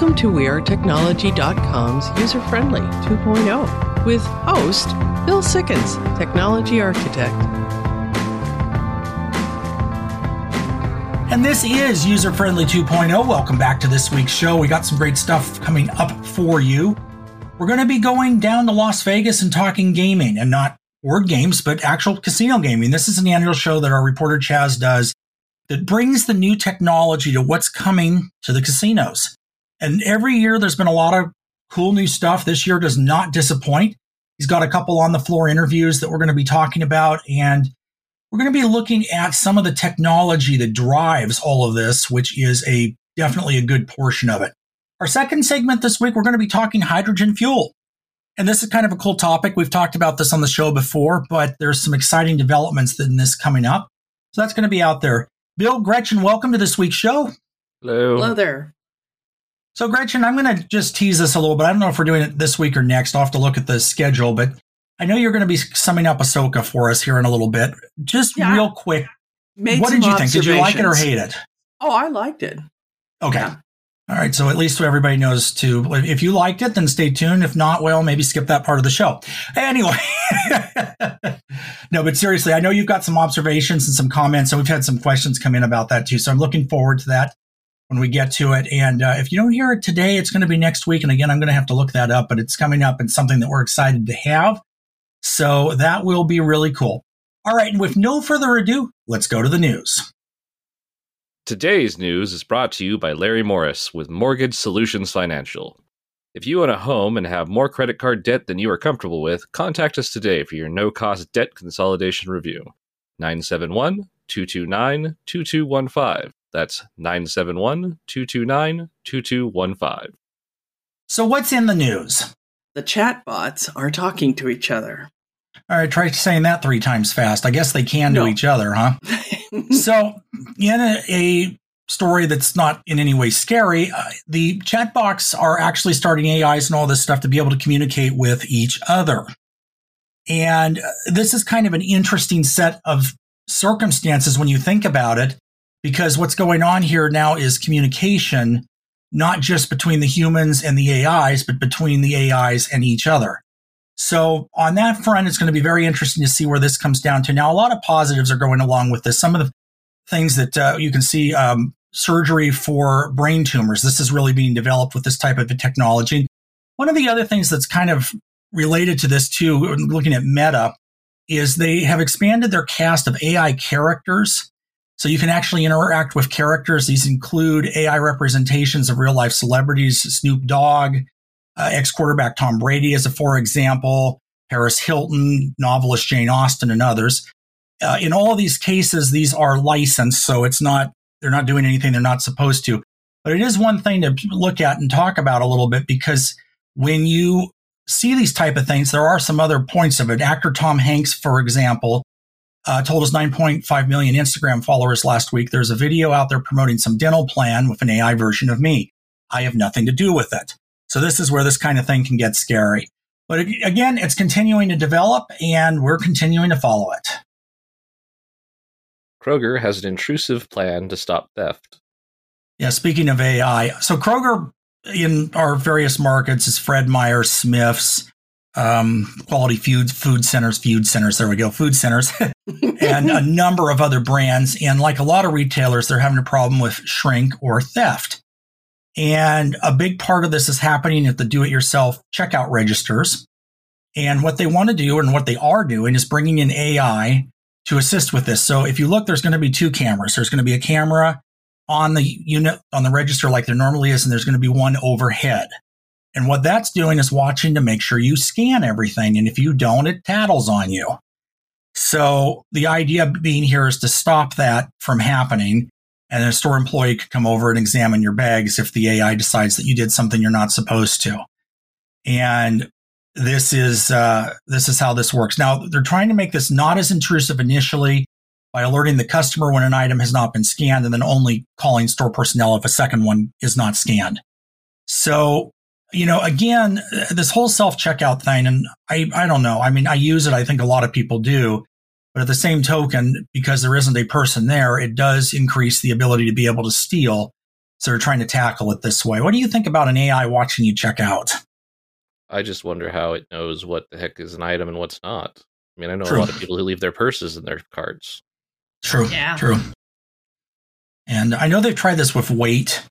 Welcome to WeAreTechnology.com's user friendly 2.0 with host Bill Sikkens, Technology Architect. And this is User Friendly 2.0. Welcome back to this week's show. We got some great stuff coming up for you. We're going to be going down to Las Vegas and talking gaming and not word games, but actual casino gaming. This is an annual show that our reporter Chaz does that brings the new technology to what's coming to the casinos. And every year there's been a lot of cool new stuff. This year does not disappoint. He's got a couple on the floor interviews that we're going to be talking about. And we're going to be looking at some of the technology that drives all of this, which is a definitely a good portion of it. Our second segment this week, we're going to be talking hydrogen fuel. And this is kind of a cool topic. We've talked about this on the show before, but there's some exciting developments in this coming up. So that's going to be out there. Bill, Gretchen, welcome to this week's show. Hello. Hello there. So, Gretchen, I'm going to just tease this a little bit. I don't know if we're doing it this week or next. I'll have to look at the schedule, but I know you're going to be summing up Ahsoka for us here in a little bit. Just yeah, real quick, what did you think? Did you like it or hate it? Oh, I liked it. Okay. Yeah. All right. So at least everybody knows to, if you liked it, then stay tuned. If not, well, maybe skip that part of the show. Anyway. no, but seriously, I know you've got some observations and some comments, and we've had some questions come in about that too. So I'm looking forward to that when we get to it. And uh, if you don't hear it today, it's going to be next week. And again, I'm going to have to look that up, but it's coming up and something that we're excited to have. So that will be really cool. All right. And with no further ado, let's go to the news. Today's news is brought to you by Larry Morris with Mortgage Solutions Financial. If you own a home and have more credit card debt than you are comfortable with, contact us today for your no cost debt consolidation review. 971 229 2215. That's 971 229 2215. So, what's in the news? The chatbots are talking to each other. All right, try saying that three times fast. I guess they can no. to each other, huh? so, in a, a, story that's not in any way scary, uh, the chatbots are actually starting AIs and all this stuff to be able to communicate with each other. And uh, this is kind of an interesting set of circumstances when you think about it, because what's going on here now is communication, not just between the humans and the AIs, but between the AIs and each other. So on that front, it's going to be very interesting to see where this comes down to. Now, a lot of positives are going along with this. Some of the things that uh, you can see um, surgery for brain tumors. This is really being developed with this type of technology. One of the other things that's kind of related to this too, looking at Meta, is they have expanded their cast of AI characters. So you can actually interact with characters. These include AI representations of real life celebrities, Snoop Dogg, uh, ex quarterback Tom Brady as a for example, Paris Hilton, novelist Jane Austen, and others. Uh, in all of these cases, these are licensed, so it's not they're not doing anything they're not supposed to. But it is one thing to look at and talk about a little bit because when you see these type of things, there are some other points of it. Actor Tom Hanks, for example, uh, told his 9.5 million Instagram followers last week. There's a video out there promoting some dental plan with an AI version of me. I have nothing to do with it. So this is where this kind of thing can get scary. But again, it's continuing to develop and we're continuing to follow it. Kroger has an intrusive plan to stop theft. Yeah, speaking of AI, so Kroger in our various markets is Fred Meyer, Smith's, um, Quality Food, Food Centers, Food Centers, there we go, Food Centers, and a number of other brands. And like a lot of retailers, they're having a problem with shrink or theft. And a big part of this is happening at the do it yourself checkout registers. And what they want to do and what they are doing is bringing in AI to assist with this. So if you look, there's going to be two cameras. There's going to be a camera on the unit, on the register like there normally is, and there's going to be one overhead. And what that's doing is watching to make sure you scan everything. And if you don't, it tattles on you. So the idea being here is to stop that from happening and a store employee could come over and examine your bags if the AI decides that you did something you're not supposed to. And this is uh, this is how this works. Now they're trying to make this not as intrusive initially by alerting the customer when an item has not been scanned, and then only calling store personnel if a second one is not scanned. So you know, again, this whole self checkout thing, and I I don't know. I mean, I use it. I think a lot of people do. But at the same token, because there isn't a person there, it does increase the ability to be able to steal. So they're trying to tackle it this way. What do you think about an AI watching you check out? I just wonder how it knows what the heck is an item and what's not. I mean, I know True. a lot of people who leave their purses in their carts. True. Yeah. True. And I know they've tried this with weight,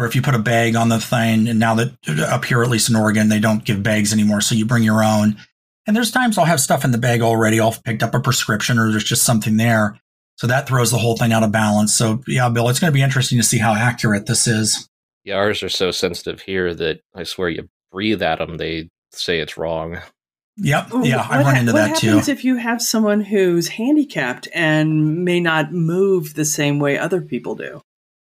where if you put a bag on the thing, and now that up here, at least in Oregon, they don't give bags anymore, so you bring your own. And there's times I'll have stuff in the bag already. I'll picked up a prescription, or there's just something there. So that throws the whole thing out of balance. So yeah, Bill, it's going to be interesting to see how accurate this is. Yeah, ours are so sensitive here that I swear you breathe at them, they say it's wrong. Yep. Yeah, what I've run ha- into what that too. happens if you have someone who's handicapped and may not move the same way other people do?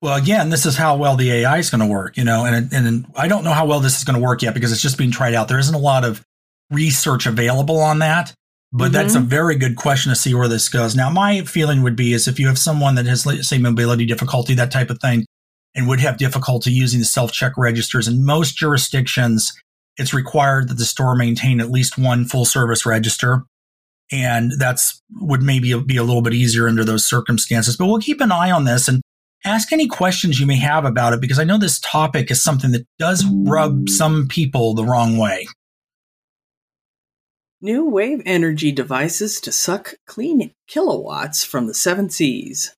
Well, again, this is how well the AI is going to work, you know, and and I don't know how well this is going to work yet because it's just being tried out. There isn't a lot of research available on that, but that's a mm-hmm. very good question to see where this goes. Now, my feeling would be is if you have someone that has, say, mobility difficulty, that type of thing, and would have difficulty using the self check registers, in most jurisdictions, it's required that the store maintain at least one full service register. And that's would maybe be a little bit easier under those circumstances. But we'll keep an eye on this and ask any questions you may have about it because I know this topic is something that does rub some people the wrong way. New wave energy devices to suck clean kilowatts from the seven seas.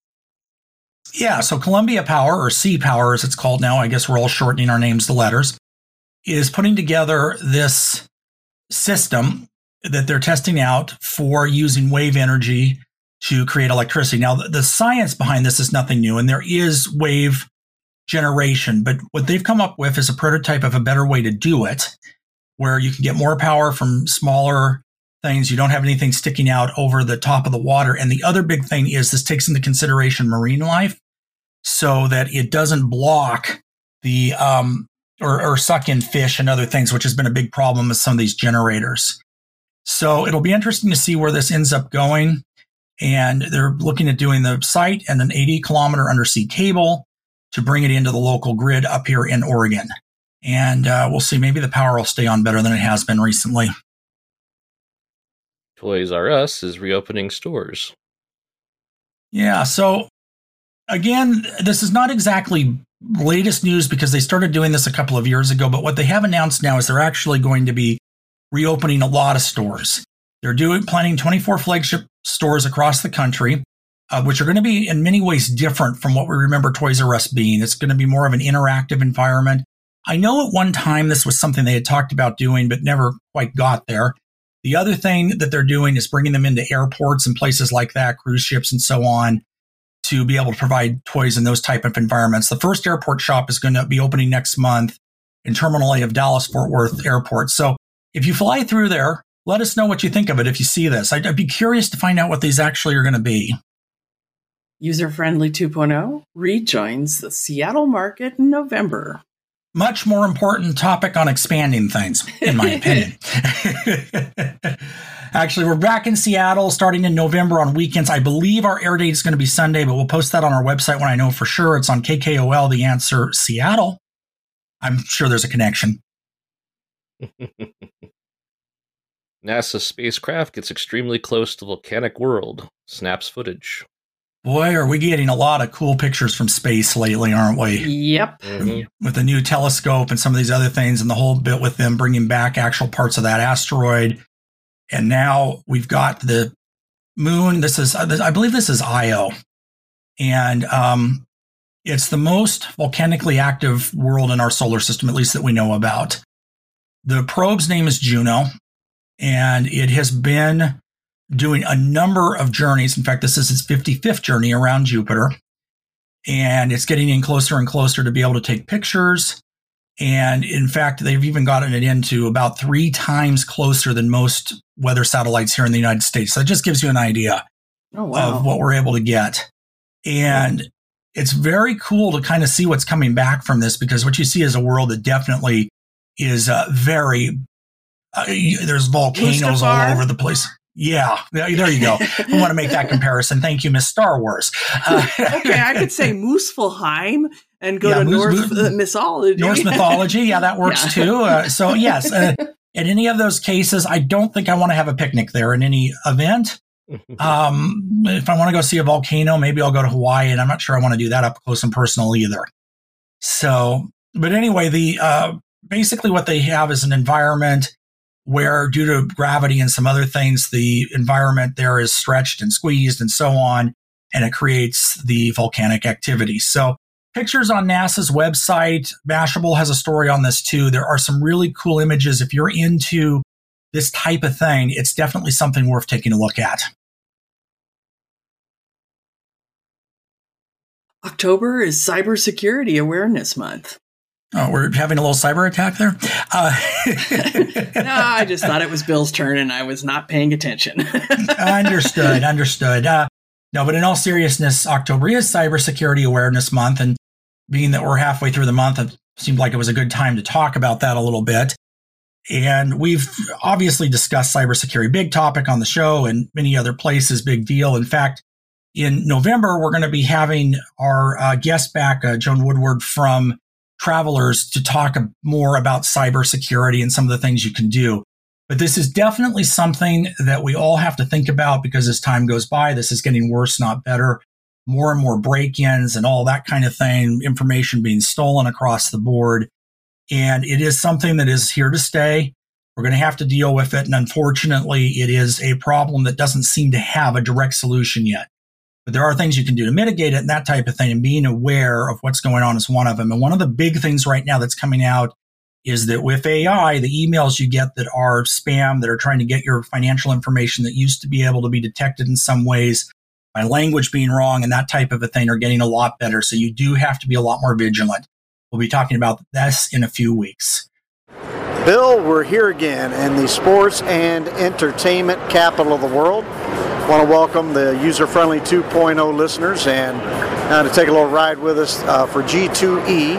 Yeah, so Columbia Power, or C Power as it's called now, I guess we're all shortening our names to letters, is putting together this system that they're testing out for using wave energy to create electricity. Now, the, science behind this is nothing new, and there is wave generation, but what they've come up with is a prototype of a better way to do it, where you can get more power from smaller things. You don't have anything sticking out over the top of the water. And the other big thing is this takes into consideration marine life so that it doesn't block the um, or, or suck in fish and other things, which has been a big problem with some of these generators. So it'll be interesting to see where this ends up going. And they're looking at doing the site and an 80 kilometer undersea cable to bring it into the local grid up here in Oregon. And uh, we'll see. Maybe the power will stay on better than it has been recently. Toys R Us is reopening stores. Yeah. So again, this is not exactly latest news because they started doing this a couple of years ago. But what they have announced now is they're actually going to be reopening a lot of stores. They're doing planning 24 flagship stores across the country, uh, which are going to be in many ways different from what we remember Toys R Us being. It's going to be more of an interactive environment. I know at one time this was something they had talked about doing, but never quite got there. The other thing that they're doing is bringing them into airports and places like that, cruise ships and so on, to be able to provide toys in those type of environments. The first airport shop is going to be opening next month in Terminal A of Dallas Fort Worth Airport. So if you fly through there, let us know what you think of it if you see this. I'd, I'd be curious to find out what these actually are going to be. User Friendly 2.0 rejoins the Seattle market in November. Much more important topic on expanding things, in my opinion. Actually, we're back in Seattle starting in November on weekends. I believe our air date is going to be Sunday, but we'll post that on our website when I know for sure. It's on KKOL, the answer Seattle. I'm sure there's a connection. NASA spacecraft gets extremely close to volcanic world. Snaps footage. Boy, are we getting a lot of cool pictures from space lately, aren't we? Yep. Mhm. With the new telescope and some of these other things, and the whole bit with them bringing back actual parts of that asteroid. And now we've got the moon. This is, I believe, this is Io, and um, it's the most volcanically active world in our solar system, at least that we know about. The probe's name is Juno, and it has been doing a number of journeys. In fact, this is its 55th journey around Jupiter. And it's getting in closer and closer to be able to take pictures. And in fact, they've even gotten it into about three times closer than most weather satellites here in the United States. So that just gives you an idea Oh, wow. of what we're able to get. And it's very cool to kind of see what's coming back from this because what you see is a world that definitely is uh, very, uh, there's volcanoes Mustafar? all over the place. Yeah, there there you go. I want to make that comparison. Thank you, Miss Star Wars. Uh, okay, I could say Muspelheim and go Yeah, to Moose- Norse uh, mythology. Norse mythology. Yeah, that works Yeah. too. Uh, so, yes, uh, in any of those cases, I don't think I want to have a picnic there in any event. Um, if I want to go see a volcano, maybe I'll go to Hawaii, and I'm not sure I want to do that up close and personal either. So, but anyway, the uh, basically what they have is an environment where, due to gravity and some other things, the environment there is stretched and squeezed and so on, and it creates the volcanic activity. So, pictures on NASA's website. Mashable has a story on this too. There are some really cool images. If you're into this type of thing, it's definitely something worth taking a look at. October is Cybersecurity Awareness Month. Oh, we're having a little cyber attack there. Uh, no, I just thought it was Bill's turn, and I was not paying attention. understood, understood. Uh, no, but in all seriousness, October is Cybersecurity Awareness Month, and being that we're halfway through the month, it seemed like it was a good time to talk about that a little bit. And we've obviously discussed cybersecurity, big topic on the show and many other places, big deal. In fact, in November, we're going to be having our uh, guest back, uh, Joan Woodward from Travelers, to talk more about cybersecurity and some of the things you can do. But this is definitely something that we all have to think about because as time goes by, this is getting worse, not better. More and more break ins and all that kind of thing, information being stolen across the board. And it is something that is here to stay. We're going to have to deal with it. And unfortunately, it is a problem that doesn't seem to have a direct solution yet. But there are things you can do to mitigate it and that type of thing. And being aware of what's going on is one of them. And one of the big things right now that's coming out is that with AI, the emails you get that are spam, that are trying to get your financial information that used to be able to be detected in some ways by language being wrong and that type of a thing are getting a lot better. So you do have to be a lot more vigilant. We'll be talking about this in a few weeks. Bill, we're here again in the sports and entertainment capital of the world. Want to welcome the user friendly 2.0 listeners and now to take a little ride with us uh, for G2E,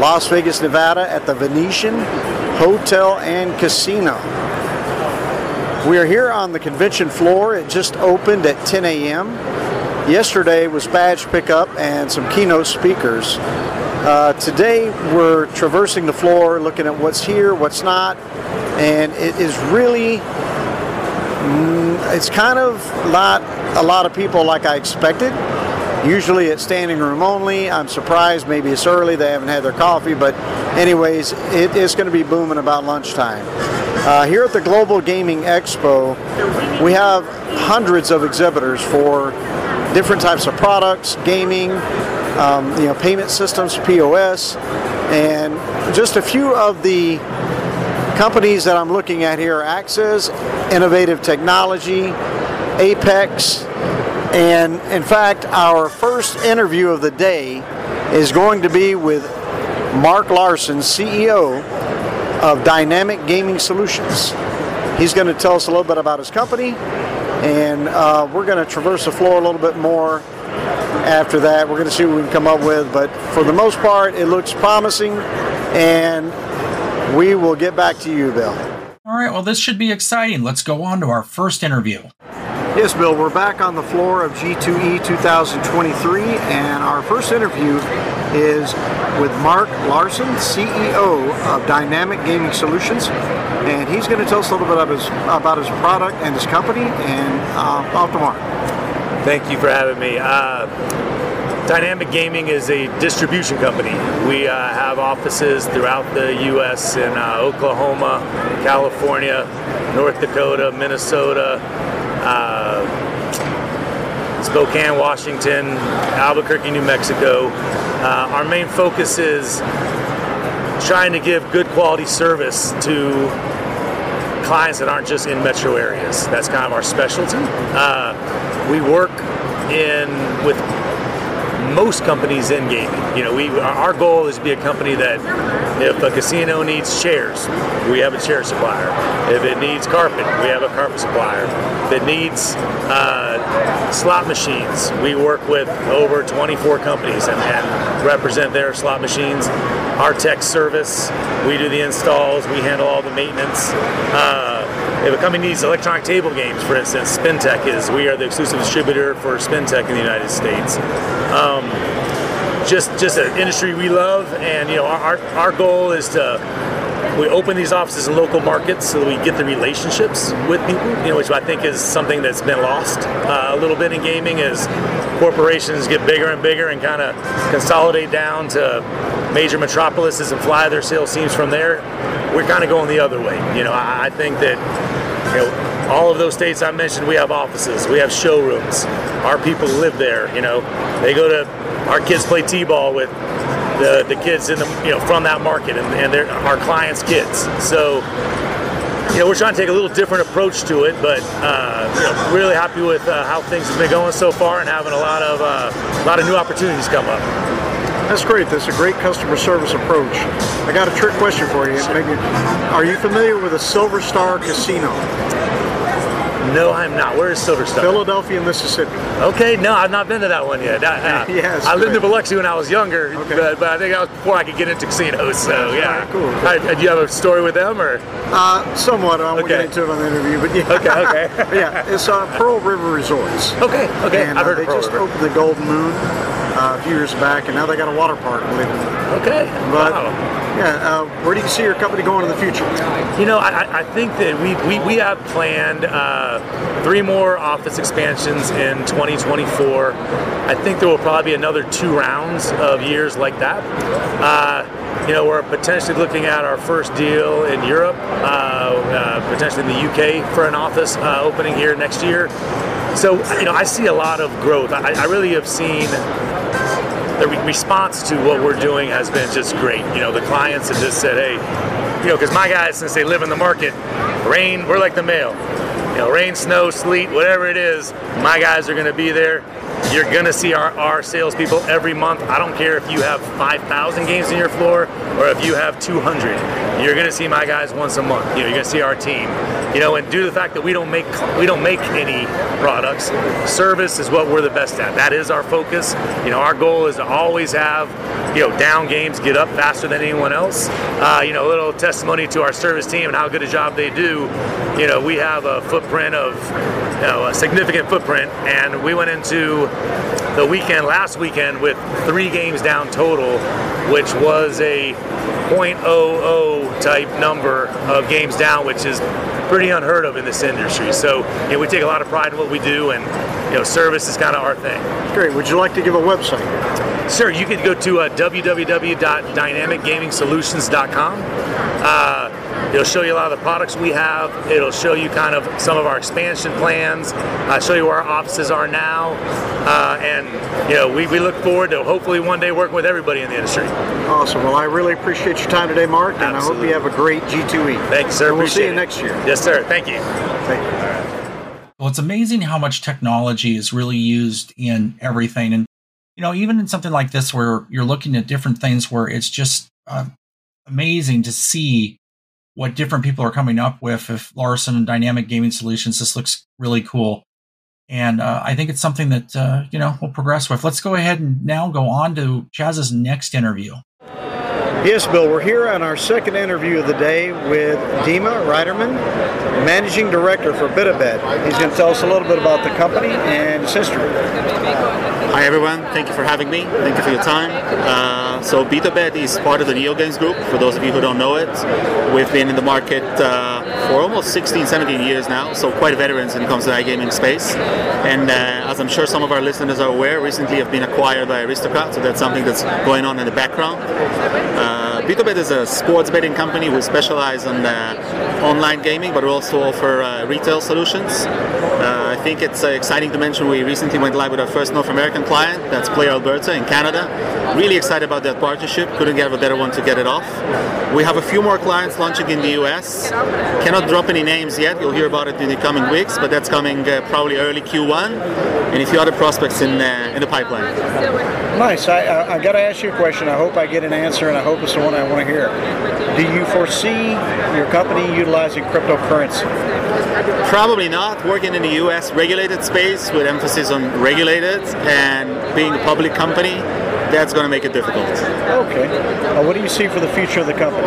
Las Vegas, Nevada at the Venetian Hotel and Casino. We are here on the convention floor. It just opened at 10 a.m. Yesterday was badge pickup and some keynote speakers. Uh, today we're traversing the floor, looking at what's here, what's not, and it is really, it's kind of not a lot of people like I expected. Usually it's standing room only. I'm surprised maybe it's early, they haven't had their coffee, but anyways, it is going to be booming about lunchtime. Uh, here at the Global Gaming Expo, we have hundreds of exhibitors for different types of products, gaming, um, you know, payment systems, POS, and just a few of the companies that I'm looking at here are Access, Innovative Technology, Apex, and in fact, our first interview of the day is going to be with Mark Larson, CEO of Dynamic Gaming Solutions. He's going to tell us a little bit about his company, and uh, we're going to traverse the floor a little bit more after that. We're going to see what we can come up with, but for the most part, it looks promising, and we will get back to you, Bill. All right, well, this should be exciting. Let's go on to our first interview. Yes, Bill, we're back on the floor of G2E 2023, and our first interview is with Mark Larson, CEO of Dynamic Gaming Solutions, and he's going to tell us a little bit about his, about his product and his company, and uh, off to Mark. Thank you for having me. Uh, Dynamic Gaming is a distribution company. We uh, have offices throughout the U.S. in uh, Oklahoma, California, North Dakota, Minnesota, uh, Spokane, Washington, Albuquerque, New Mexico. Uh, our main focus is trying to give good quality service to clients that aren't just in metro areas. That's kind of our specialty. Uh, we work in with most companies in gaming. You know, we our goal is to be a company that if a casino needs chairs, we have a chair supplier. If it needs carpet, we have a carpet supplier. If it needs uh, slot machines, we work with over 24 companies and, and represent their slot machines. Our tech service, we do the installs, we handle all the maintenance. Uh, if a company needs electronic table games, for instance, Spintec is. We are the exclusive distributor for Spintec in the United States. Um, just just an industry we love, and you know our our goal is to we open these offices in local markets so that we get the relationships with people, you know, which I think is something that's been lost uh, a little bit in gaming as corporations get bigger and bigger and kind of consolidate down to major metropolises and fly their sales teams from there. We're kind of going the other way. You know, I, I think that you know, all of those states I mentioned, we have offices, we have showrooms. Our people live there. You know, they go to our kids play t-ball with the, the kids in the you know from that market and, and they're our clients' kids. So you know we're trying to take a little different approach to it, but uh, you know, really happy with uh, how things have been going so far and having a lot of uh, a lot of new opportunities come up. That's great. That's a great customer service approach. I got a trick question for you. Maybe, are you familiar with a Silver Star Casino? No, I'm not. Where is Silverstone? Philadelphia, Mississippi. Okay, no, I've not been to that one yet. I, yes, I lived in Biloxi when I was younger, Okay. but, but I think that was before I could get into casinos. So yeah, cool. Right, do you have a story with them or? Uh, somewhat. I won't get Okay. into it on the interview, but yeah. Okay, okay. yeah, it's uh, Pearl River Resorts. Okay, okay, And I've uh, heard they Pearl just River. opened the Golden Moon a few years back, and now they got a water park. Believe it or not. Okay, But wow. yeah, uh, where do you see your company going in the future? You know, I, I- think that we, we, we have planned uh, three more office expansions in 2024. I think there will probably be another two rounds of years like that. Uh, you know, we're potentially looking at our first deal in Europe, uh, uh, potentially in the UK for an office uh, opening here next year. So, you know, I see a lot of growth. I, I really have seen the re- response to what we're doing has been just great. You know, the clients have just said, hey, you know, because my guys, since they live in the market, rain, we're like the mail. You know, rain, snow, sleet, whatever it is, my guys are going to be there. You're to see our, our salespeople every month. I don't care if you have 5,000 games in your floor or if you have 200. You're to see my guys once a month. You know, you're to see our team. You know, and due to the fact that we don't make we don't make any products, service is what we're the best at. That is our focus. You know, our goal is to always have you know down games get up faster than anyone else. Uh, you know, a little testimony to our service team and how good a job they do. You know, we have a footprint of you know a significant footprint, and we went into the weekend last weekend with three games down total, which was a 0.00 type number of games down, which is pretty unheard of in this industry. So you know, we take a lot of pride in what we do, and you know, service is kind of our thing. Great. Would you like to give a website? Sure, you could go to uh, www.dynamicgamingsolutions.com. Uh, it'll show you a lot of the products we have. It'll show you kind of some of our expansion plans. Uh, show you where our offices are now, uh, and you know we, we look forward to hopefully one day working with everybody in the industry. Awesome. Well, I really appreciate your time today, Mark, and I hope you have a great G2E. Thank you, sir. And we'll see you it. next year. Yes, sir. Thank you. Thank you. Well, it's amazing how much technology is really used in everything. And, you know, even in something like this where you're looking at different things where it's just uh, amazing to see what different people are coming up with. If Larson and Dynamic Gaming Solutions, this looks really cool. And uh, I think it's something that, uh, you know, we'll progress with. Let's go ahead and now go on to Chaz's next interview. Yes, Bill, we're here on our second interview of the day with Dima Reiterman, Managing Director for BtoBet. He's going to tell us a little bit about the company and its history. Hi everyone, thank you for having me. Thank you for your time. Uh, so BtoBet is part of the NeoGames Group. For those of you who don't know it, we've been in the market uh, for almost 16, 17 years now, so quite veterans when it comes to the iGaming space. And uh, as I'm sure some of our listeners are aware, recently have been acquired by Aristocrat, so that's something that's going on in the background. Uh, BtoBet is a sports betting company. We specialize in uh, online gaming, but we also offer uh, retail solutions. I think it's uh, exciting to mention we recently went live with our first North American client, that's PlayAlberta in Canada. Really excited about that partnership. Couldn't have a better one to get it off. We have a few more clients launching in the US. Cannot drop any names yet. You'll hear about it in the coming weeks, but that's coming uh, probably early Q1, and a few other prospects in uh, in the pipeline. Nice. I, I, I got to ask you a question. I hope I get an answer, and I hope it's the one I want to hear. Do you foresee your company utilizing cryptocurrency? Probably not. Working in the US regulated space with emphasis on regulated and being a public company, that's going to make it difficult. Okay. Uh, what do you see for the future of the company?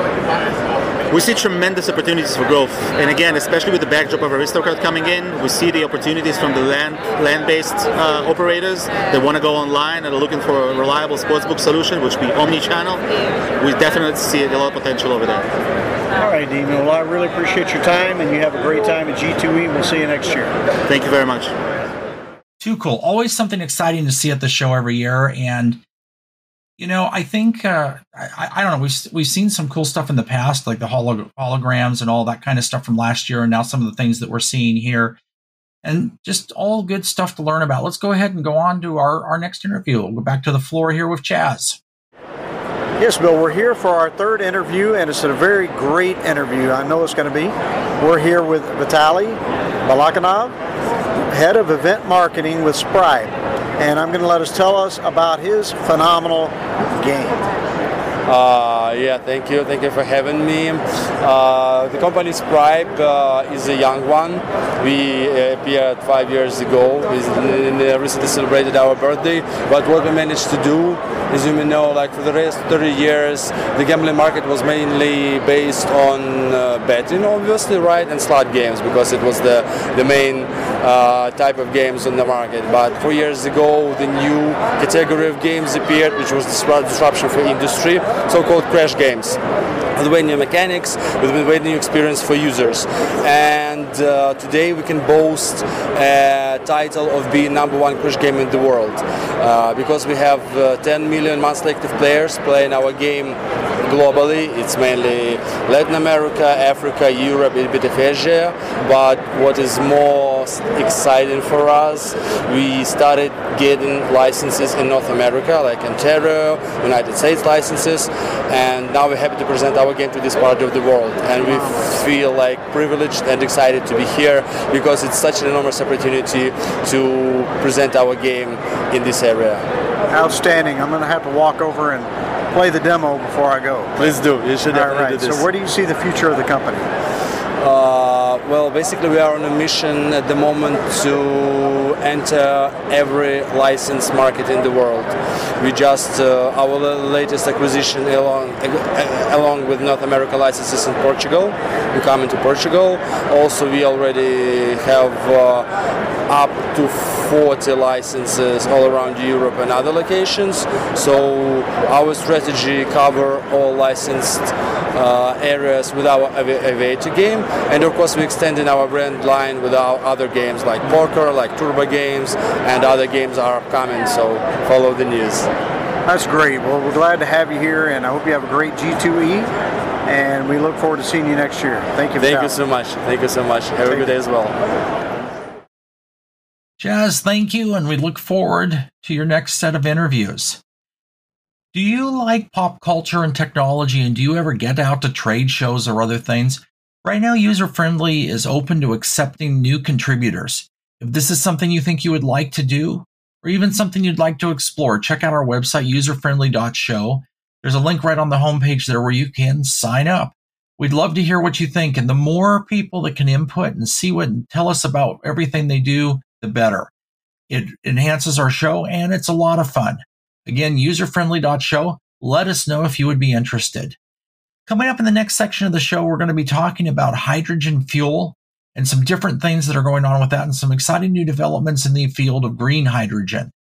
We see tremendous opportunities for growth, and again, especially with the backdrop of Aristocrat coming in, we see the opportunities from the land land-based uh, operators that want to go online and are looking for a reliable sportsbook solution, which be omni-channel. We definitely see a lot of potential over there. All right, Dean. Well, I really appreciate your time, and you have a great time at G2E. We'll see you next year. Thank you very much. Too cool. Always something exciting to see at the show every year, and you know, I think uh, I, I, don't know. We've we've seen some cool stuff in the past, like the holograms and all that kind of stuff from last year, and now some of the things that we're seeing here, and just all good stuff to learn about. Let's go ahead and go on to our our next interview. We'll go back to the floor here with Chaz. Yes, Bill, we're here for our third interview, and it's a very great interview. I know it's going to be. We're here with Vitaly Balakanov, head of event marketing with Spribe and I'm going to let us tell us about his phenomenal game. Uh, yeah, thank you. Thank you for having me. Uh, the company Spribe uh, is a young one. We appeared five years ago. We recently celebrated our birthday. But what we managed to do as you may know, like for the last 30 years, the gambling market was mainly based on uh, betting, obviously, right, and slot games because it was the the main uh, type of games on the market. But four years ago, the new category of games appeared, which was the disruption for industry, so-called crash games with way new mechanics, with way new experience for users. And uh, today we can boast a title of being number one crash game in the world uh, because we have uh, 10 million monthly active players playing our game globally. It's mainly Latin America, Africa, Europe, a bit of Asia. But what is more exciting for us, we started getting licenses in North America, like Ontario, United States licenses, and now we're happy to present our game to this part of the world. And we feel like privileged and excited to be here because it's such an enormous opportunity to present our game in this area. Outstanding. I'm going to have to walk over and play the demo before I go. Please do. You should All right. So where do you see the future of the company? Uh, well, basically, we are on a mission at the moment to enter every licensed market in the world. We just uh, our latest acquisition along along with North America licenses in Portugal. We come into Portugal. Also, we already have uh, up to 40 licenses all around Europe and other locations. So our strategy cover all licensed uh, areas with our Aviator game, and of course we extending our brand line with our other games like poker, like turbo games, and other games are coming. So follow the news. That's great. Well, we're glad to have you here, and I hope you have a great G2E. And we look forward to seeing you next year. Thank you. Thank you so much. Thank you so much. Have Take a good day as well. Chaz, thank you, and we look forward to your next set of interviews. Do you like pop culture and technology, and do you ever get out to trade shows or other things? Right now, User Friendly is open to accepting new contributors. If this is something you think you would like to do, or even something you'd like to explore, check out our website, userfriendly.show. There's a link right on the homepage there where you can sign up. We'd love to hear what you think. And the more people that can input and see what and tell us about everything they do, the better. It enhances our show and it's a lot of fun. Again, userfriendly.show. Let us know if you would be interested. Coming up in the next section of the show, we're going to be talking about hydrogen fuel and some different things that are going on with that and some exciting new developments in the field of green hydrogen.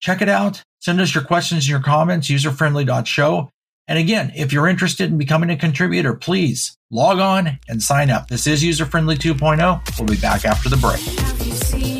Check it out. Send us your questions and your comments, userfriendly.show. And again, if you're interested in becoming a contributor, please log on and sign up. This is User Friendly 2.0. We'll be back after the break.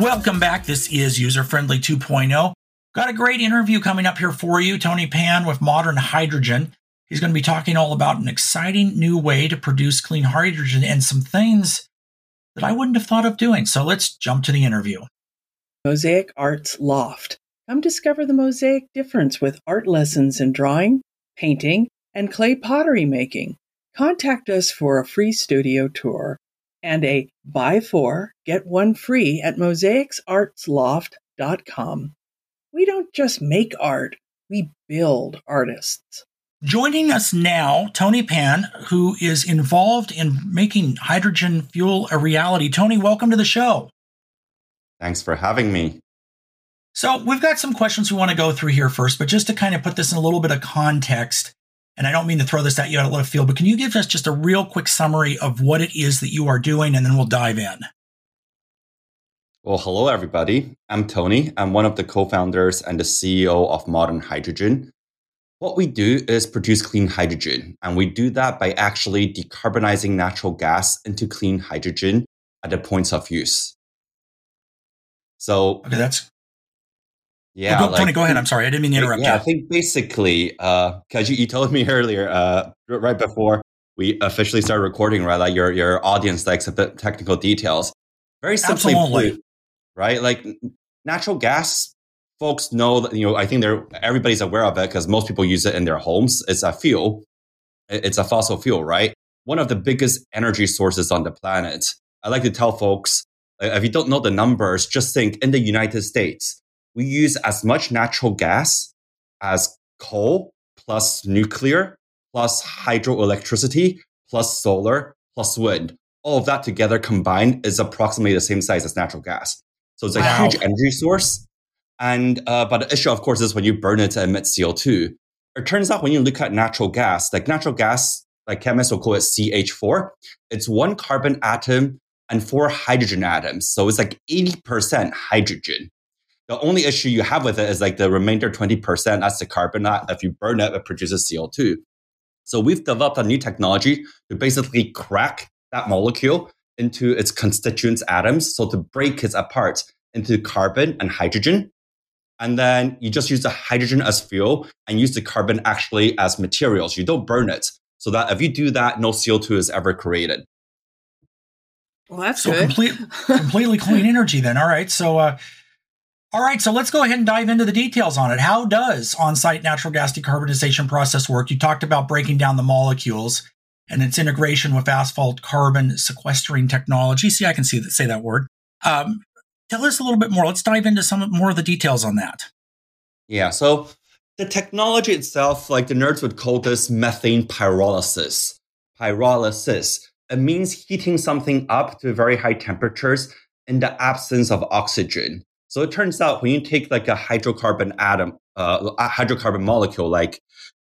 Welcome back. This is User Friendly 2.0. Got a great interview coming up here for you. Tony Pan with Modern Hydrogen. He's going to be talking all about an exciting new way to produce clean hydrogen and some things that I wouldn't have thought of doing. So let's jump to the interview. Mosaic Arts Loft. Come discover the mosaic difference with art lessons in drawing, painting, and clay pottery making. Contact us for a free studio tour and a buy four, get one free at mosaicsartsloft.com. We don't just make art, we build artists. Joining us now, Tony Pan, who is involved in making hydrogen fuel a reality. Tony, welcome to the show. Thanks for having me. So we've got some questions we want to go through here first, but just to kind of put this in a little bit of context, and I don't mean to throw this at you out of left field, but can you give us just a real quick summary of what it is that you are doing, and then we'll dive in. Well, hello, everybody. I'm Tony. I'm one of the co founders and the CEO of Modern Hydrogen. What we do is produce clean hydrogen, and we do that by actually decarbonizing natural gas into clean hydrogen at the points of use. So, okay, that's yeah. Well, go, like, Tony, go ahead. I'm sorry, I didn't mean to interrupt. Yeah, you. I think basically, because uh, you, you told me earlier, uh, right before we officially started recording, right, like your your audience likes the technical details. Very simply put, right, like natural gas folks know that, you know, I think they're, everybody's aware of it because most people use it in their homes. It's a fuel. It's a fossil fuel, right? One of the biggest energy sources on the planet. I like to tell folks, if you don't know the numbers, just think in the United States, we use as much natural gas as coal plus nuclear plus hydroelectricity plus solar plus wind. All of that together combined is approximately the same size as natural gas. So it's a wow. huge energy source. And uh, but the issue, of course, is when you burn it to emit CO2. It turns out when you look at natural gas, like natural gas, like chemists will call it CH4, it's one carbon atom and four hydrogen atoms. So it's like 80% hydrogen. The only issue you have with it is like the remainder 20%, that's the carbon. If you burn it, it produces CO2. So we've developed a new technology to basically crack that molecule into its constituent atoms. So to break it apart into carbon and hydrogen and then you just use the hydrogen as fuel and use the carbon actually as materials. You don't burn it. So that if you do that, no CO2 is ever created. Well, that's so good. Complete, completely clean energy then. All right. So, uh, all right. So let's go ahead and dive into the details on it. How does on-site natural gas decarbonization process work? You talked about breaking down the molecules and its integration with asphalt carbon sequestering technology. See, I can see that, say that word. Um, Tell us a little bit more. Let's dive into some more of the details on that. Yeah. So the technology itself, like the nerds would call this methane pyrolysis. Pyrolysis. It means heating something up to very high temperatures in the absence of oxygen. So it turns out when you take like a hydrocarbon atom, uh, a hydrocarbon molecule like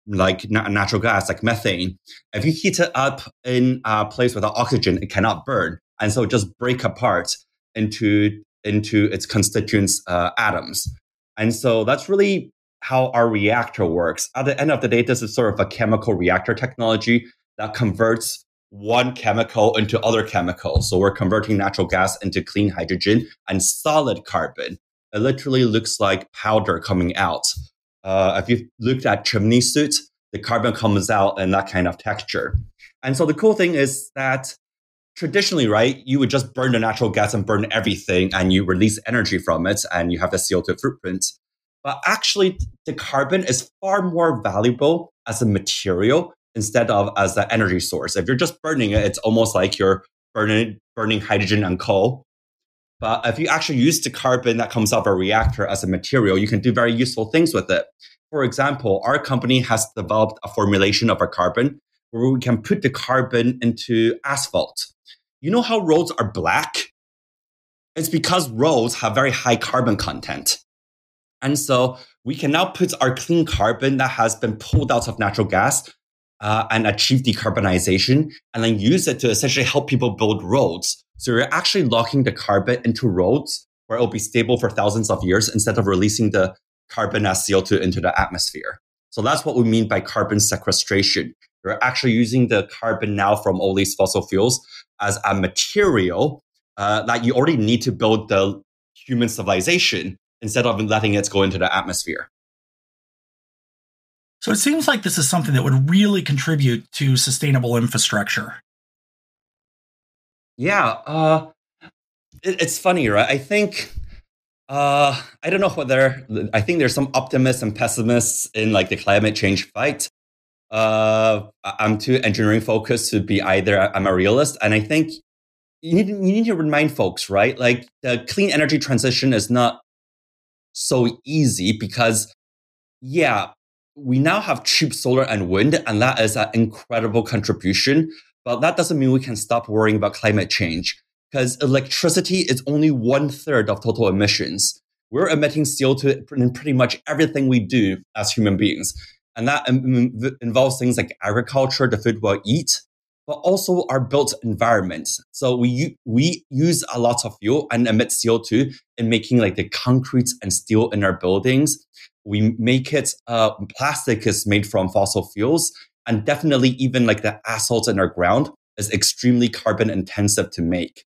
like natural gas, like methane, if you heat it up in a place without oxygen, it cannot burn, and so just break apart into into its constituents uh, atoms. And so that's really how our reactor works. At the end of the day, this is sort of a chemical reactor technology that converts one chemical into other chemicals. So we're converting natural gas into clean hydrogen and solid carbon. It literally looks like powder coming out. Uh, if you've looked at chimney soot, the carbon comes out in that kind of texture. And so the cool thing is that traditionally, right, you would just burn the natural gas and burn everything and you release energy from it and you have the CO2 footprint. But actually, the carbon is far more valuable as a material instead of as an energy source. If you're just burning it, it's almost like you're burning, burning hydrogen and coal. But if you actually use the carbon that comes out of a reactor as a material, you can do very useful things with it. For example, our company has developed a formulation of a carbon where we can put the carbon into asphalt. You know how roads are black? It's because roads have very high carbon content. And so we can now put our clean carbon that has been pulled out of natural gas uh, and achieve decarbonization and then use it to essentially help people build roads. So you're actually locking the carbon into roads where it'll be stable for thousands of years instead of releasing the carbon as CO2 into the atmosphere. So that's what we mean by carbon sequestration. You're actually using the carbon now from all these fossil fuels as a material uh, that you already need to build the human civilization instead of letting it go into the atmosphere. So it seems like this is something that would really contribute to sustainable infrastructure. Yeah, uh, it, it's funny, right? I think uh, I don't know whether I think there's some optimists and pessimists in like the climate change fight uh, I'm too engineering focused to be either. I'm a realist, and I think you need you need to remind folks, right? Like the clean energy transition is not so easy because, yeah, we now have cheap solar and wind, and that is an incredible contribution. But that doesn't mean we can stop worrying about climate change because electricity is only one third of total emissions. we're emitting CO2 in pretty much everything we do as human beings. And that involves things like agriculture, the food we eat, but also our built environment. So we we use a lot of fuel and emit CO2 in making like the concrete and steel in our buildings. We make it uh, plastic is made from fossil fuels, and definitely even like the asphalt in our ground is extremely carbon intensive to make.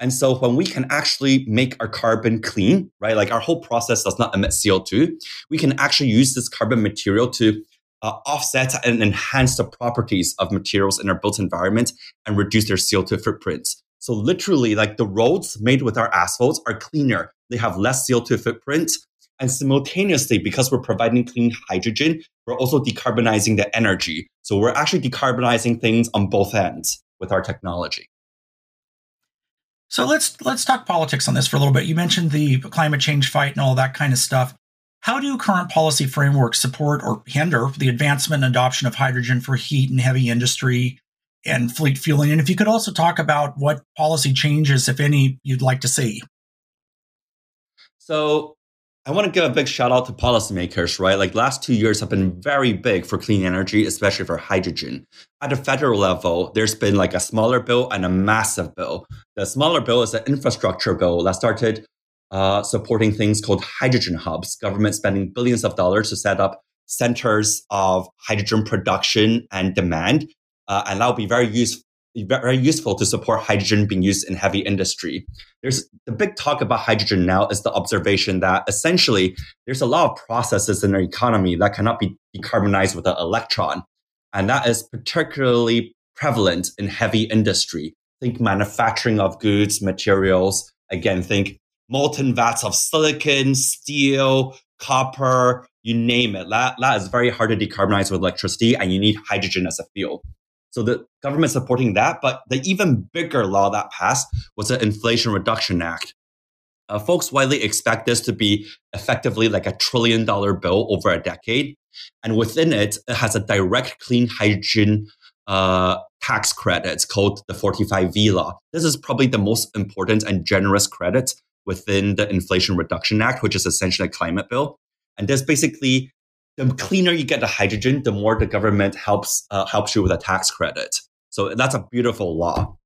And so when we can actually make our carbon clean, right, like our whole process does not emit CO2, we can actually use this carbon material to uh, offset and enhance the properties of materials in our built environment and reduce their CO2 footprints. So literally, like the roads made with our asphalt are cleaner. They have less CO2 footprint. And simultaneously, because we're providing clean hydrogen, we're also decarbonizing the energy. So we're actually decarbonizing things on both ends with our technology. So let's let's talk politics on this for a little bit. You mentioned the climate change fight and all that kind of stuff. How do current policy frameworks support or hinder the advancement and adoption of hydrogen for heat and heavy industry and fleet fueling? And if you could also talk about what policy changes, if any, you'd like to see. So I want to give a big shout out to policymakers, right? Like last two years have been very big for clean energy, especially for hydrogen. At the federal level, there's been like a smaller bill and a massive bill. The smaller bill is an infrastructure bill that started uh, supporting things called hydrogen hubs, government spending billions of dollars to set up centers of hydrogen production and demand. Uh, and that will be very useful. Very useful to support hydrogen being used in heavy industry. There's the big talk about hydrogen now is the observation that essentially there's a lot of processes in our economy that cannot be decarbonized with an electron. And that is particularly prevalent in heavy industry. Think manufacturing of goods, materials. Again, think molten vats of silicon, steel, copper, you name it. That, that is very hard to decarbonize with electricity, and you need hydrogen as a fuel. So the government supporting that, but the even bigger law that passed was the Inflation Reduction Act. Uh, folks widely expect this to be effectively like a trillion dollar bill over a decade. And within it, it has a direct clean hydrogen uh, tax credit called the 45V law. This is probably the most important and generous credit within the Inflation Reduction Act, which is essentially a climate bill. And this basically, the cleaner you get the hydrogen, the more the government helps uh, helps you with a tax credit. So that's a beautiful law.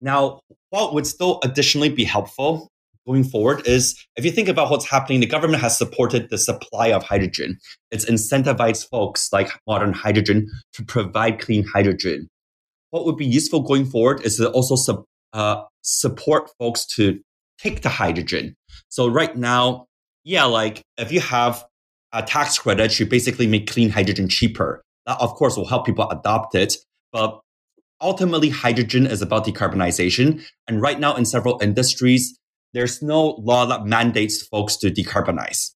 Now, what would still additionally be helpful going forward is if you think about what's happening, the government has supported the supply of hydrogen. It's incentivized folks like modern hydrogen to provide clean hydrogen. What would be useful going forward is to also uh, support folks to take the hydrogen. So right now, yeah, like if you have a tax credit, you basically make clean hydrogen cheaper. That of course will help people adopt it. But ultimately, hydrogen is about decarbonization. And right now in several industries, there's no law that mandates folks to decarbonize.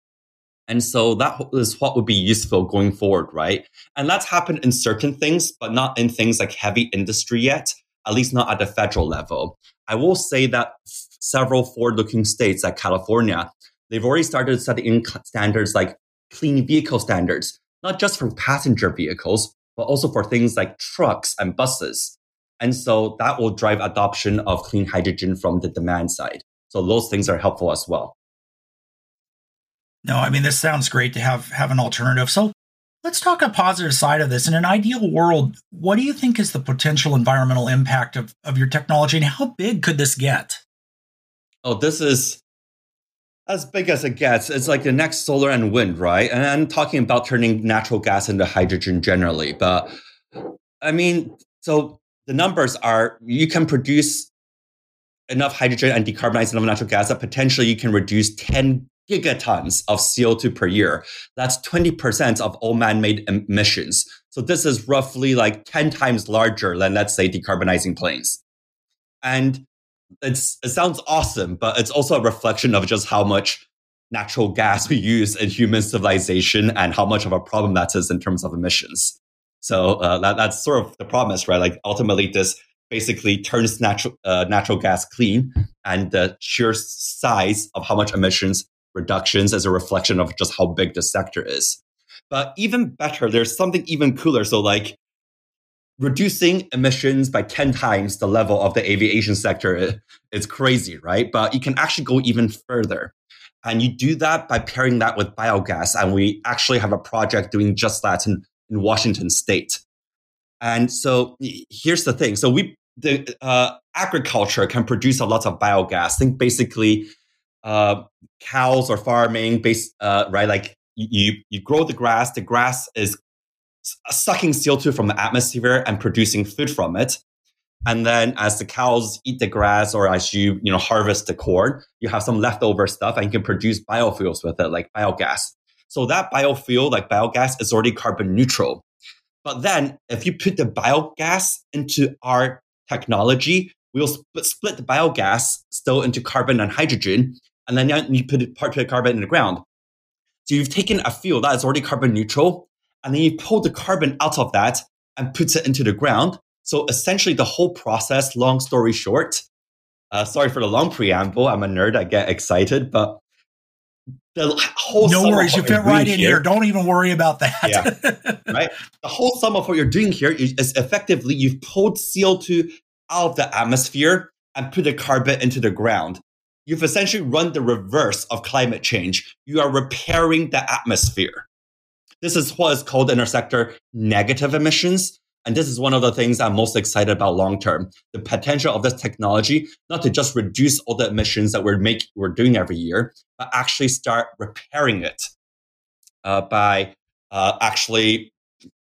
And so that is what would be useful going forward, right? And that's happened in certain things, but not in things like heavy industry yet, at least not at the federal level. I will say that several forward looking states like California, they've already started setting standards like clean vehicle standards, not just for passenger vehicles, but also for things like trucks and buses. And so that will drive adoption of clean hydrogen from the demand side. So those things are helpful as well. No, I mean this sounds great to have have an alternative. So let's talk a positive side of this. In an ideal world, what do you think is the potential environmental impact of, of your technology and how big could this get? oh, this is as big as it gets. It's like the next solar and wind, right? And I'm talking about turning natural gas into hydrogen generally. But I mean, so the numbers are you can produce enough hydrogen and decarbonize enough natural gas that potentially you can reduce 10 gigatons of CO2 per year. That's 20% of all man made emissions. So this is roughly like 10 times larger than, let's say, decarbonizing planes. And it's it sounds awesome, but it's also a reflection of just how much natural gas we use in human civilization and how much of a problem that is in terms of emissions. So uh, that, that's sort of the promise, right? Like ultimately, this basically turns natural uh, natural gas clean, and the sheer size of how much emissions reductions is a reflection of just how big the sector is. But even better, there's something even cooler. So like reducing emissions by 10 times the level of the aviation sector is crazy, right? But you can actually go even further. And you do that by pairing that with biogas. And we actually have a project doing just that in, in Washington state. And so here's the thing. So we, the uh, agriculture can produce a lot of biogas. Think basically uh, cows or farming, based, uh, right? Like you, you grow the grass. The grass is sucking CO2 from the atmosphere and producing food from it. And then as the cows eat the grass or as you, you know, harvest the corn, you have some leftover stuff and you can produce biofuels with it, like biogas. So that biofuel, like biogas, is already carbon neutral. But then if you put the biogas into our technology, we'll split the biogas still into carbon and hydrogen. And then you put part of the carbon in the ground. So you've taken a fuel that is already carbon neutral, and then you pull the carbon out of that and puts it into the ground. So essentially, the whole process, long story short, uh, sorry for the long preamble. I'm a nerd. I get excited, but the whole no worries. You fit right in here, here. Don't even worry about that. yeah. Right. The whole sum of what you're doing here is effectively you've pulled CO2 out of the atmosphere and put the carbon into the ground. You've essentially run the reverse of climate change. You are repairing the atmosphere. This is what is called in our sector negative emissions. And this is one of the things I'm most excited about long term. The potential of this technology, not to just reduce all the emissions that we're making, we're doing every year, but actually start repairing it uh, by uh, actually,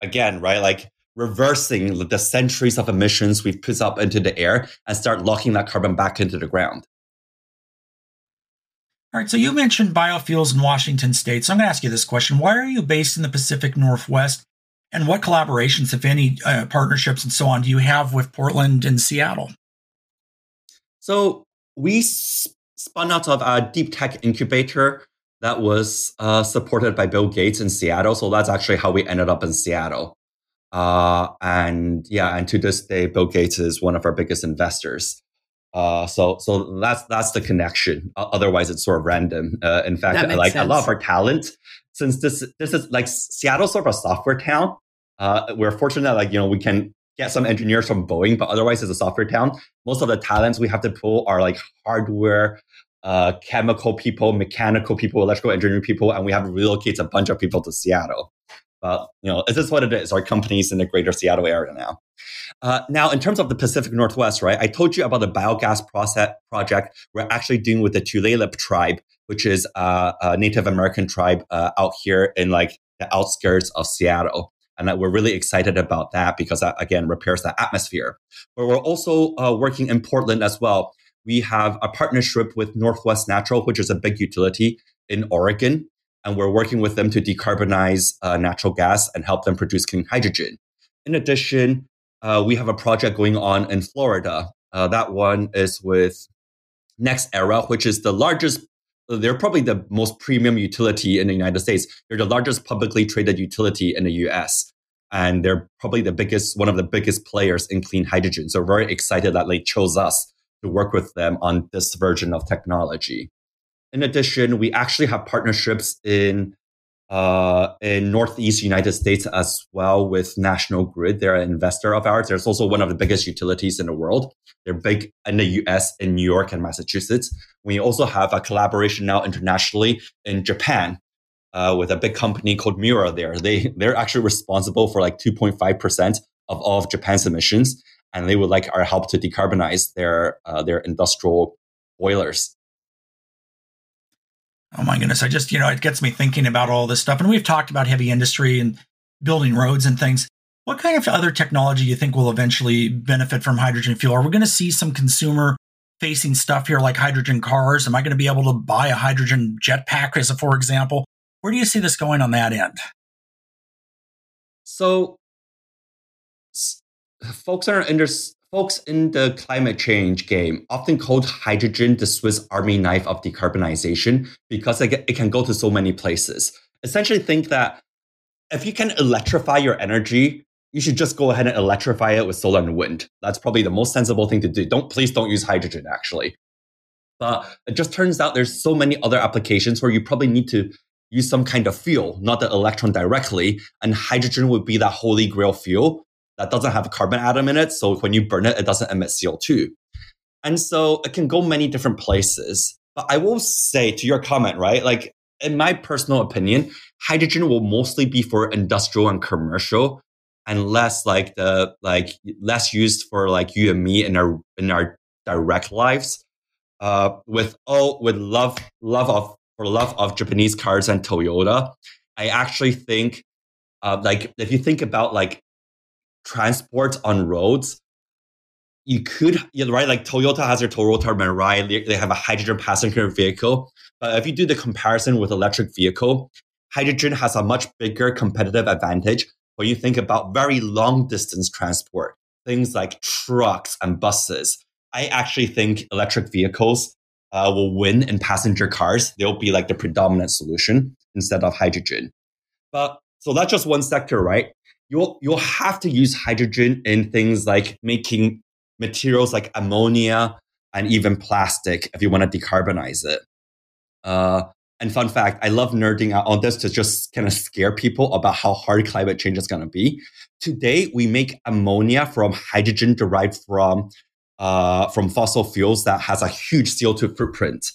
again, right, like reversing the centuries of emissions we've put up into the air and start locking that carbon back into the ground. All right, so you mentioned biofuels in Washington state. So I'm going to ask you this question. Why are you based in the Pacific Northwest? And what collaborations, if any, uh, partnerships and so on, do you have with Portland and Seattle? So we spun out of a deep tech incubator that was uh, supported by Bill Gates in Seattle. So that's actually how we ended up in Seattle. Uh, and yeah, and to this day, Bill Gates is one of our biggest investors. Uh, so so that's that's the connection. otherwise, it's sort of random. Uh, in fact, like sense. a lot of our talent, since this this is like Seattle's sort of a software town. Uh, we're fortunate like you know we can get some engineers from Boeing, but otherwise, it's a software town. Most of the talents we have to pull are like hardware, uh, chemical people, mechanical people, electrical engineering people, and we have to relocate a bunch of people to Seattle. But you know, it is what it is. Our company's in the greater Seattle area now. Uh, now, in terms of the Pacific Northwest, right? I told you about the biogas process project we're actually doing with the Tulalip tribe, which is a Native American tribe uh, out here in like the outskirts of Seattle. And we're really excited about that because that again repairs the atmosphere. But we're also uh, working in Portland as well. We have a partnership with Northwest Natural, which is a big utility in Oregon, and we're working with them to decarbonize uh, natural gas and help them produce clean hydrogen. In addition, uh, we have a project going on in Florida. Uh, that one is with NextEra, which is the largest. They're probably the most premium utility in the United States. They're the largest publicly traded utility in the US. And they're probably the biggest, one of the biggest players in clean hydrogen. So very excited that they chose us to work with them on this version of technology. In addition, we actually have partnerships in uh, in Northeast United States as well with National Grid. They're an investor of ours. There's also one of the biggest utilities in the world. They're big in the US, in New York and Massachusetts. We also have a collaboration now internationally in Japan uh, with a big company called Miura there. They, they're actually responsible for like 2.5% of all of Japan's emissions. And they would like our help to decarbonize their, uh, their industrial boilers. Oh my goodness. I just, you know, it gets me thinking about all this stuff. And we've talked about heavy industry and building roads and things. What kind of other technology do you think will eventually benefit from hydrogen fuel? Are we going to see some consumer facing stuff here like hydrogen cars? Am I going to be able to buy a hydrogen jetpack as a for example? Where do you see this going on that end? So folks are under, Folks in the climate change game often called hydrogen the Swiss army knife of decarbonization because it can go to so many places. Essentially, think that if you can electrify your energy, you should just go ahead and electrify it with solar and wind. That's probably the most sensible thing to do. Don't please don't use hydrogen actually. But it just turns out there's so many other applications where you probably need to use some kind of fuel, not the electron directly, and hydrogen would be that holy grail fuel that doesn't have a carbon atom in it. So when you burn it, it doesn't emit CO2. And so it can go many different places. But I will say to your comment, right? Like in my personal opinion, hydrogen will mostly be for industrial and commercial and less like the like less used for like you and me in our in our direct lives. Uh, with all with love love of for love of Japanese cars and Toyota, I actually think uh, like if you think about like transport on roads, you could right like Toyota has their Toyota Mirai, they, they have a hydrogen passenger vehicle. But if you do the comparison with electric vehicle, hydrogen has a much bigger competitive advantage when you think about very long distance transport, things like trucks and buses. I actually think electric vehicles uh, will win in passenger cars. They'll be like the predominant solution instead of hydrogen. But so that's just one sector, right? You'll you'll have to use hydrogen in things like making materials like ammonia and even plastic if you want to decarbonize it. Uh, and fun fact, I love nerding out on this to just kind of scare people about how hard climate change is going to be. Today, we make ammonia from hydrogen derived from uh, from fossil fuels that has a huge CO2 footprint.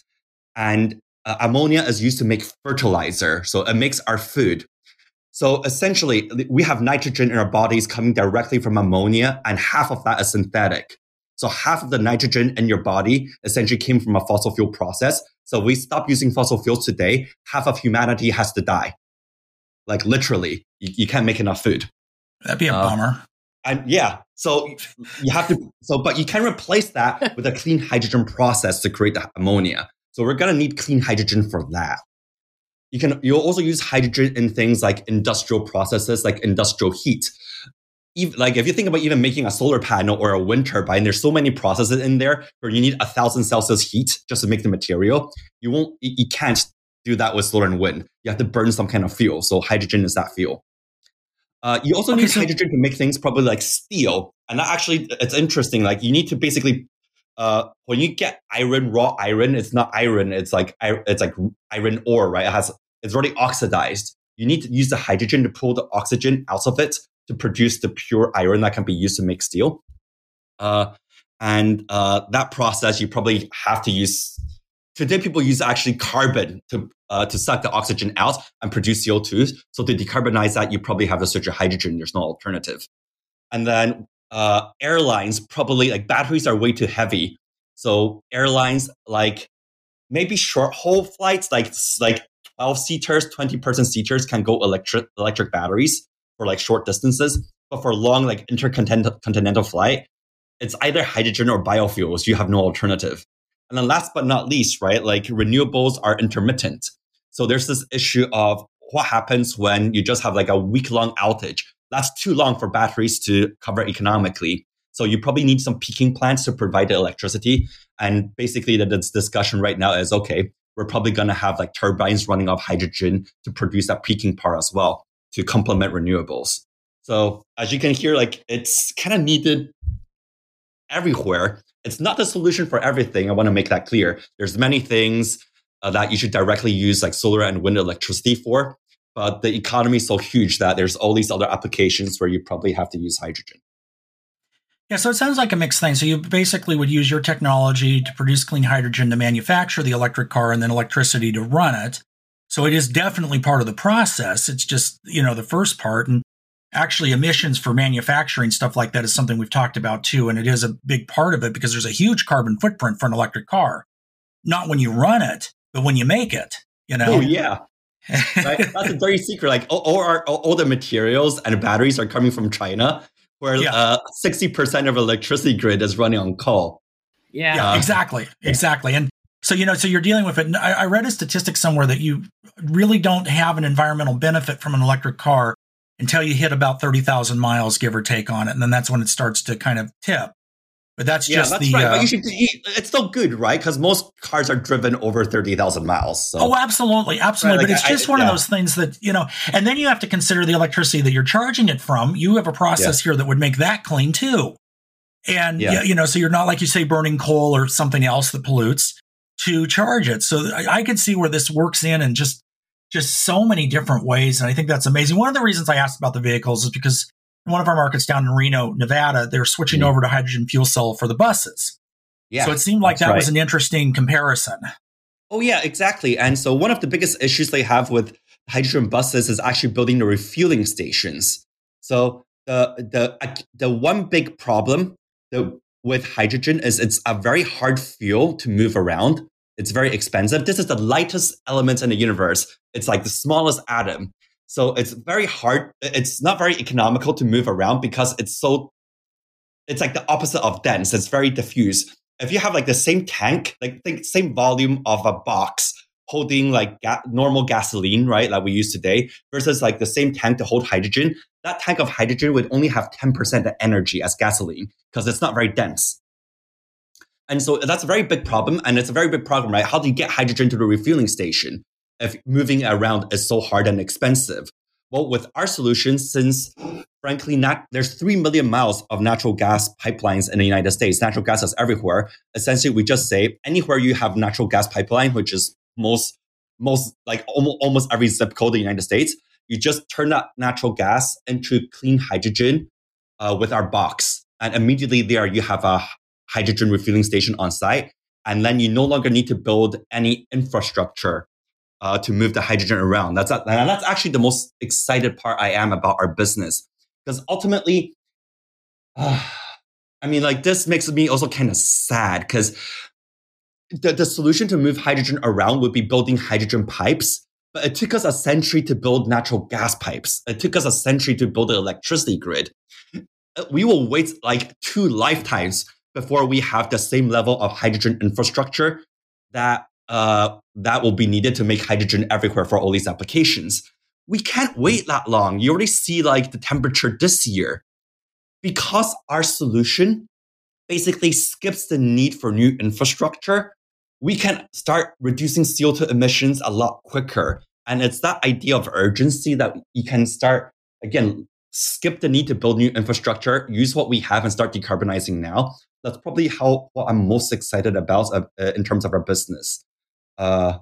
And uh, ammonia is used to make fertilizer, so it makes our food. So essentially, we have nitrogen in our bodies coming directly from ammonia, and half of that is synthetic. So half of the nitrogen in your body essentially came from a fossil fuel process. So we stop using fossil fuels today, half of humanity has to die. Like literally, you, you can't make enough food. That'd be a uh, bummer. And yeah, so you have to. So, but you can replace that with a clean hydrogen process to create the ammonia. So we're gonna need clean hydrogen for that. You can. You'll also use hydrogen in things like industrial processes, like industrial heat even, like if you think about even making a solar panel or a wind turbine, there's so many processes in there where you need a thousand Celsius heat just to make the material. You won't, you can't do that with solar and wind. You have to burn some kind of fuel. So hydrogen is that fuel. Uh, you also okay, need so- hydrogen to make things probably like steel. And that actually, it's interesting. Like you need to basically, uh, when you get iron, raw iron, it's not iron. It's like, it's like iron ore, right? It has, it's already oxidized. You need to use the hydrogen to pull the oxygen out of it to produce the pure iron that can be used to make steel. Uh, and uh, that process, you probably have to use. Today, people use actually carbon to uh, to suck the oxygen out and produce CO2. So to decarbonize that, you probably have to switch to hydrogen. There's no alternative. And then uh, airlines probably like batteries are way too heavy. So airlines like maybe short haul flights, like like 12 seaters, 20 person seaters can go electric electric batteries for like short distances, but for long like intercontinental flight, it's either hydrogen or biofuels. You have no alternative. And then last but not least, right, like renewables are intermittent. So there's this issue of what happens when you just have like a week long outage. That's too long for batteries to cover economically. So you probably need some peaking plants to provide the electricity. And basically the, the discussion right now is okay, we're probably going to have like turbines running off hydrogen to produce that peaking part as well to complement renewables. So as you can hear, like it's kind of needed everywhere. It's not the solution for everything. I want to make that clear. There's many things uh, that you should directly use like solar and wind electricity for, but the economy is so huge that there's all these other applications where you probably have to use hydrogen. Yeah, so it sounds like a mixed thing. So you basically would use your technology to produce clean hydrogen to manufacture the electric car and then electricity to run it. So it is definitely part of the process. It's just, you know, the first part. And actually, emissions for manufacturing stuff like that is something we've talked about too. And it is a big part of it because there's a huge carbon footprint for an electric car. Not when you run it, but when you make it, you know? Oh, yeah. Right? That's a dirty secret. Like all, all, our, all, the materials and batteries are coming from China, where yeah. uh, 60% of electricity grid is running on coal. Yeah, yeah exactly. Exactly. And so, you know, so you're dealing with it. I, I read a statistic somewhere that you really don't have an environmental benefit from an electric car until you hit about 30,000 miles, give or take on it. And then that's when it starts to kind of tip. But that's yeah, just that's the. Right. Uh, but you should, it's still good, right? Because most cars are driven over 30,000 miles. So. Oh, absolutely. Absolutely. Right, like but it's just I, one yeah. of those things that, you know, and then you have to consider the electricity that you're charging it from. You have a process yeah. here that would make that clean too. And, yeah. you know, so you're not, like you say, burning coal or something else that pollutes to charge it. So I, I can see where this works in and just just so many different ways. And I think that's amazing. One of the reasons I asked about the vehicles is because one of our markets down in Reno, Nevada, they're switching mm-hmm. over to hydrogen fuel cell for the buses. Yeah, so it seemed like that right. was an interesting comparison. Oh yeah, exactly. And so one of the biggest issues they have with hydrogen buses is actually building the refueling stations. So the the the one big problem with hydrogen is it's a very hard fuel to move around. It's very expensive. This is the lightest element in the universe. It's like the smallest atom. So it's very hard. It's not very economical to move around because it's so, it's like the opposite of dense. It's very diffuse. If you have like the same tank, like think same volume of a box holding like ga- normal gasoline, right? Like we use today versus like the same tank to hold hydrogen, that tank of hydrogen would only have 10% of energy as gasoline because it's not very dense. And so that's a very big problem. And it's a very big problem, right? How do you get hydrogen to the refueling station? If moving around is so hard and expensive. Well, with our solution, since frankly, not, there's 3 million miles of natural gas pipelines in the United States, natural gas is everywhere. Essentially, we just say anywhere you have natural gas pipeline, which is most, most like almost, almost every zip code in the United States, you just turn that natural gas into clean hydrogen uh, with our box. And immediately there, you have a hydrogen refueling station on site. And then you no longer need to build any infrastructure uh, to move the hydrogen around. That's that's actually the most excited part I am about our business because ultimately, uh, I mean, like this makes me also kind of sad because the, the solution to move hydrogen around would be building hydrogen pipes. But it took us a century to build natural gas pipes. It took us a century to build an electricity grid. We will wait like two lifetimes before we have the same level of hydrogen infrastructure that uh, that will be needed to make hydrogen everywhere for all these applications. We can't wait that long. You already see like the temperature this year. Because our solution basically skips the need for new infrastructure, we can start reducing CO2 emissions a lot quicker. And it's that idea of urgency that you can start, again, skip the need to build new infrastructure, use what we have and start decarbonizing now. That's probably how what I'm most excited about uh, in terms of our business uh,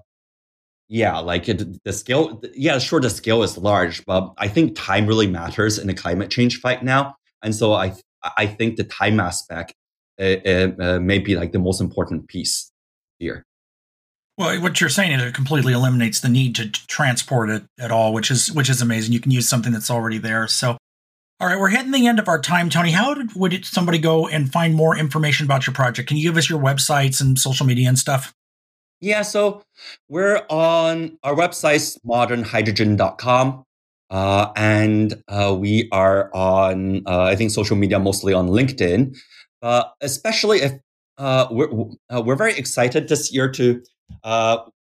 yeah, like it, the scale, yeah, sure, the scale is large, but I think time really matters in the climate change fight now. And so I, I think the time aspect uh, uh, uh, may be like the most important piece here. Well, what you're saying is it completely eliminates the need to transport it at all, which is which is amazing. You can use something that's already there. So, all right, we're hitting the end of our time, Tony. How did, would somebody go and find more information about your project? Can you give us your websites and social media and stuff? Yeah, so we're on our website, modernhydrogen.com. Uh, and uh, we are on, uh, I think, social media, mostly on LinkedIn. Uh, especially if uh, we're uh, we're very excited this year to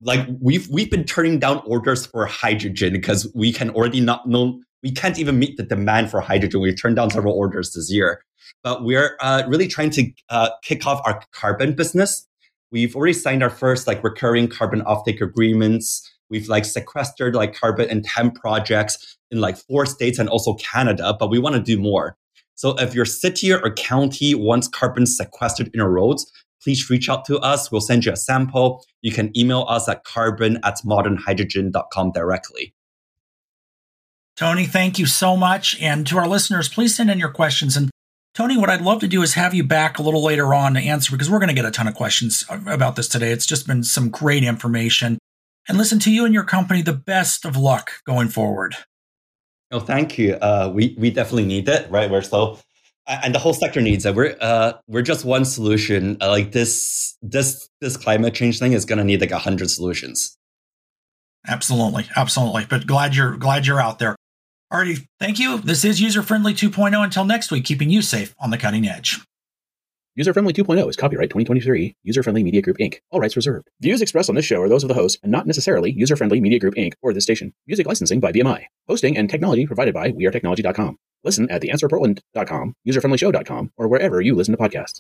like we've we've been turning down orders for hydrogen because we can already not know we can't even meet the demand for hydrogen. We've turned down several orders this year, but we're really trying to kick off our carbon business. We've already signed our first like recurring carbon offtake agreements. We've like sequestered like carbon in 10 projects in like four states and also Canada, but we want to do more. So if your city or county wants carbon sequestered in your roads, please reach out to us. We'll send you a sample. You can email us at carbon at modernhydrogen.com directly. Tony, thank you so much. And to our listeners, please send in your questions. And Tony, what I'd love to do is have you back a little later on to answer because we're going to get a ton of questions about this today. It's just been some great information. And listen to you and your company the best of luck going forward. Oh, thank you. Uh, we we definitely need it, right? We're so, and the whole sector needs it. We're uh, we're just one solution. Uh, like this this this climate change thing is going to need like a hundred solutions. Absolutely, absolutely. But glad you're glad you're out there. Alrighty, thank you. This is User Friendly 2.0. Until next week, keeping you safe on the cutting edge. User Friendly 2.0 is copyright 2023, User Friendly Media Group Inc., all rights reserved. Views expressed on this show are those of the host and not necessarily User Friendly Media Group Inc. or this station. Music licensing by BMI. Hosting and technology provided by WeAreTechnology.com. Listen at theanswerportland.com, userfriendlyshow.com, or wherever you listen to podcasts.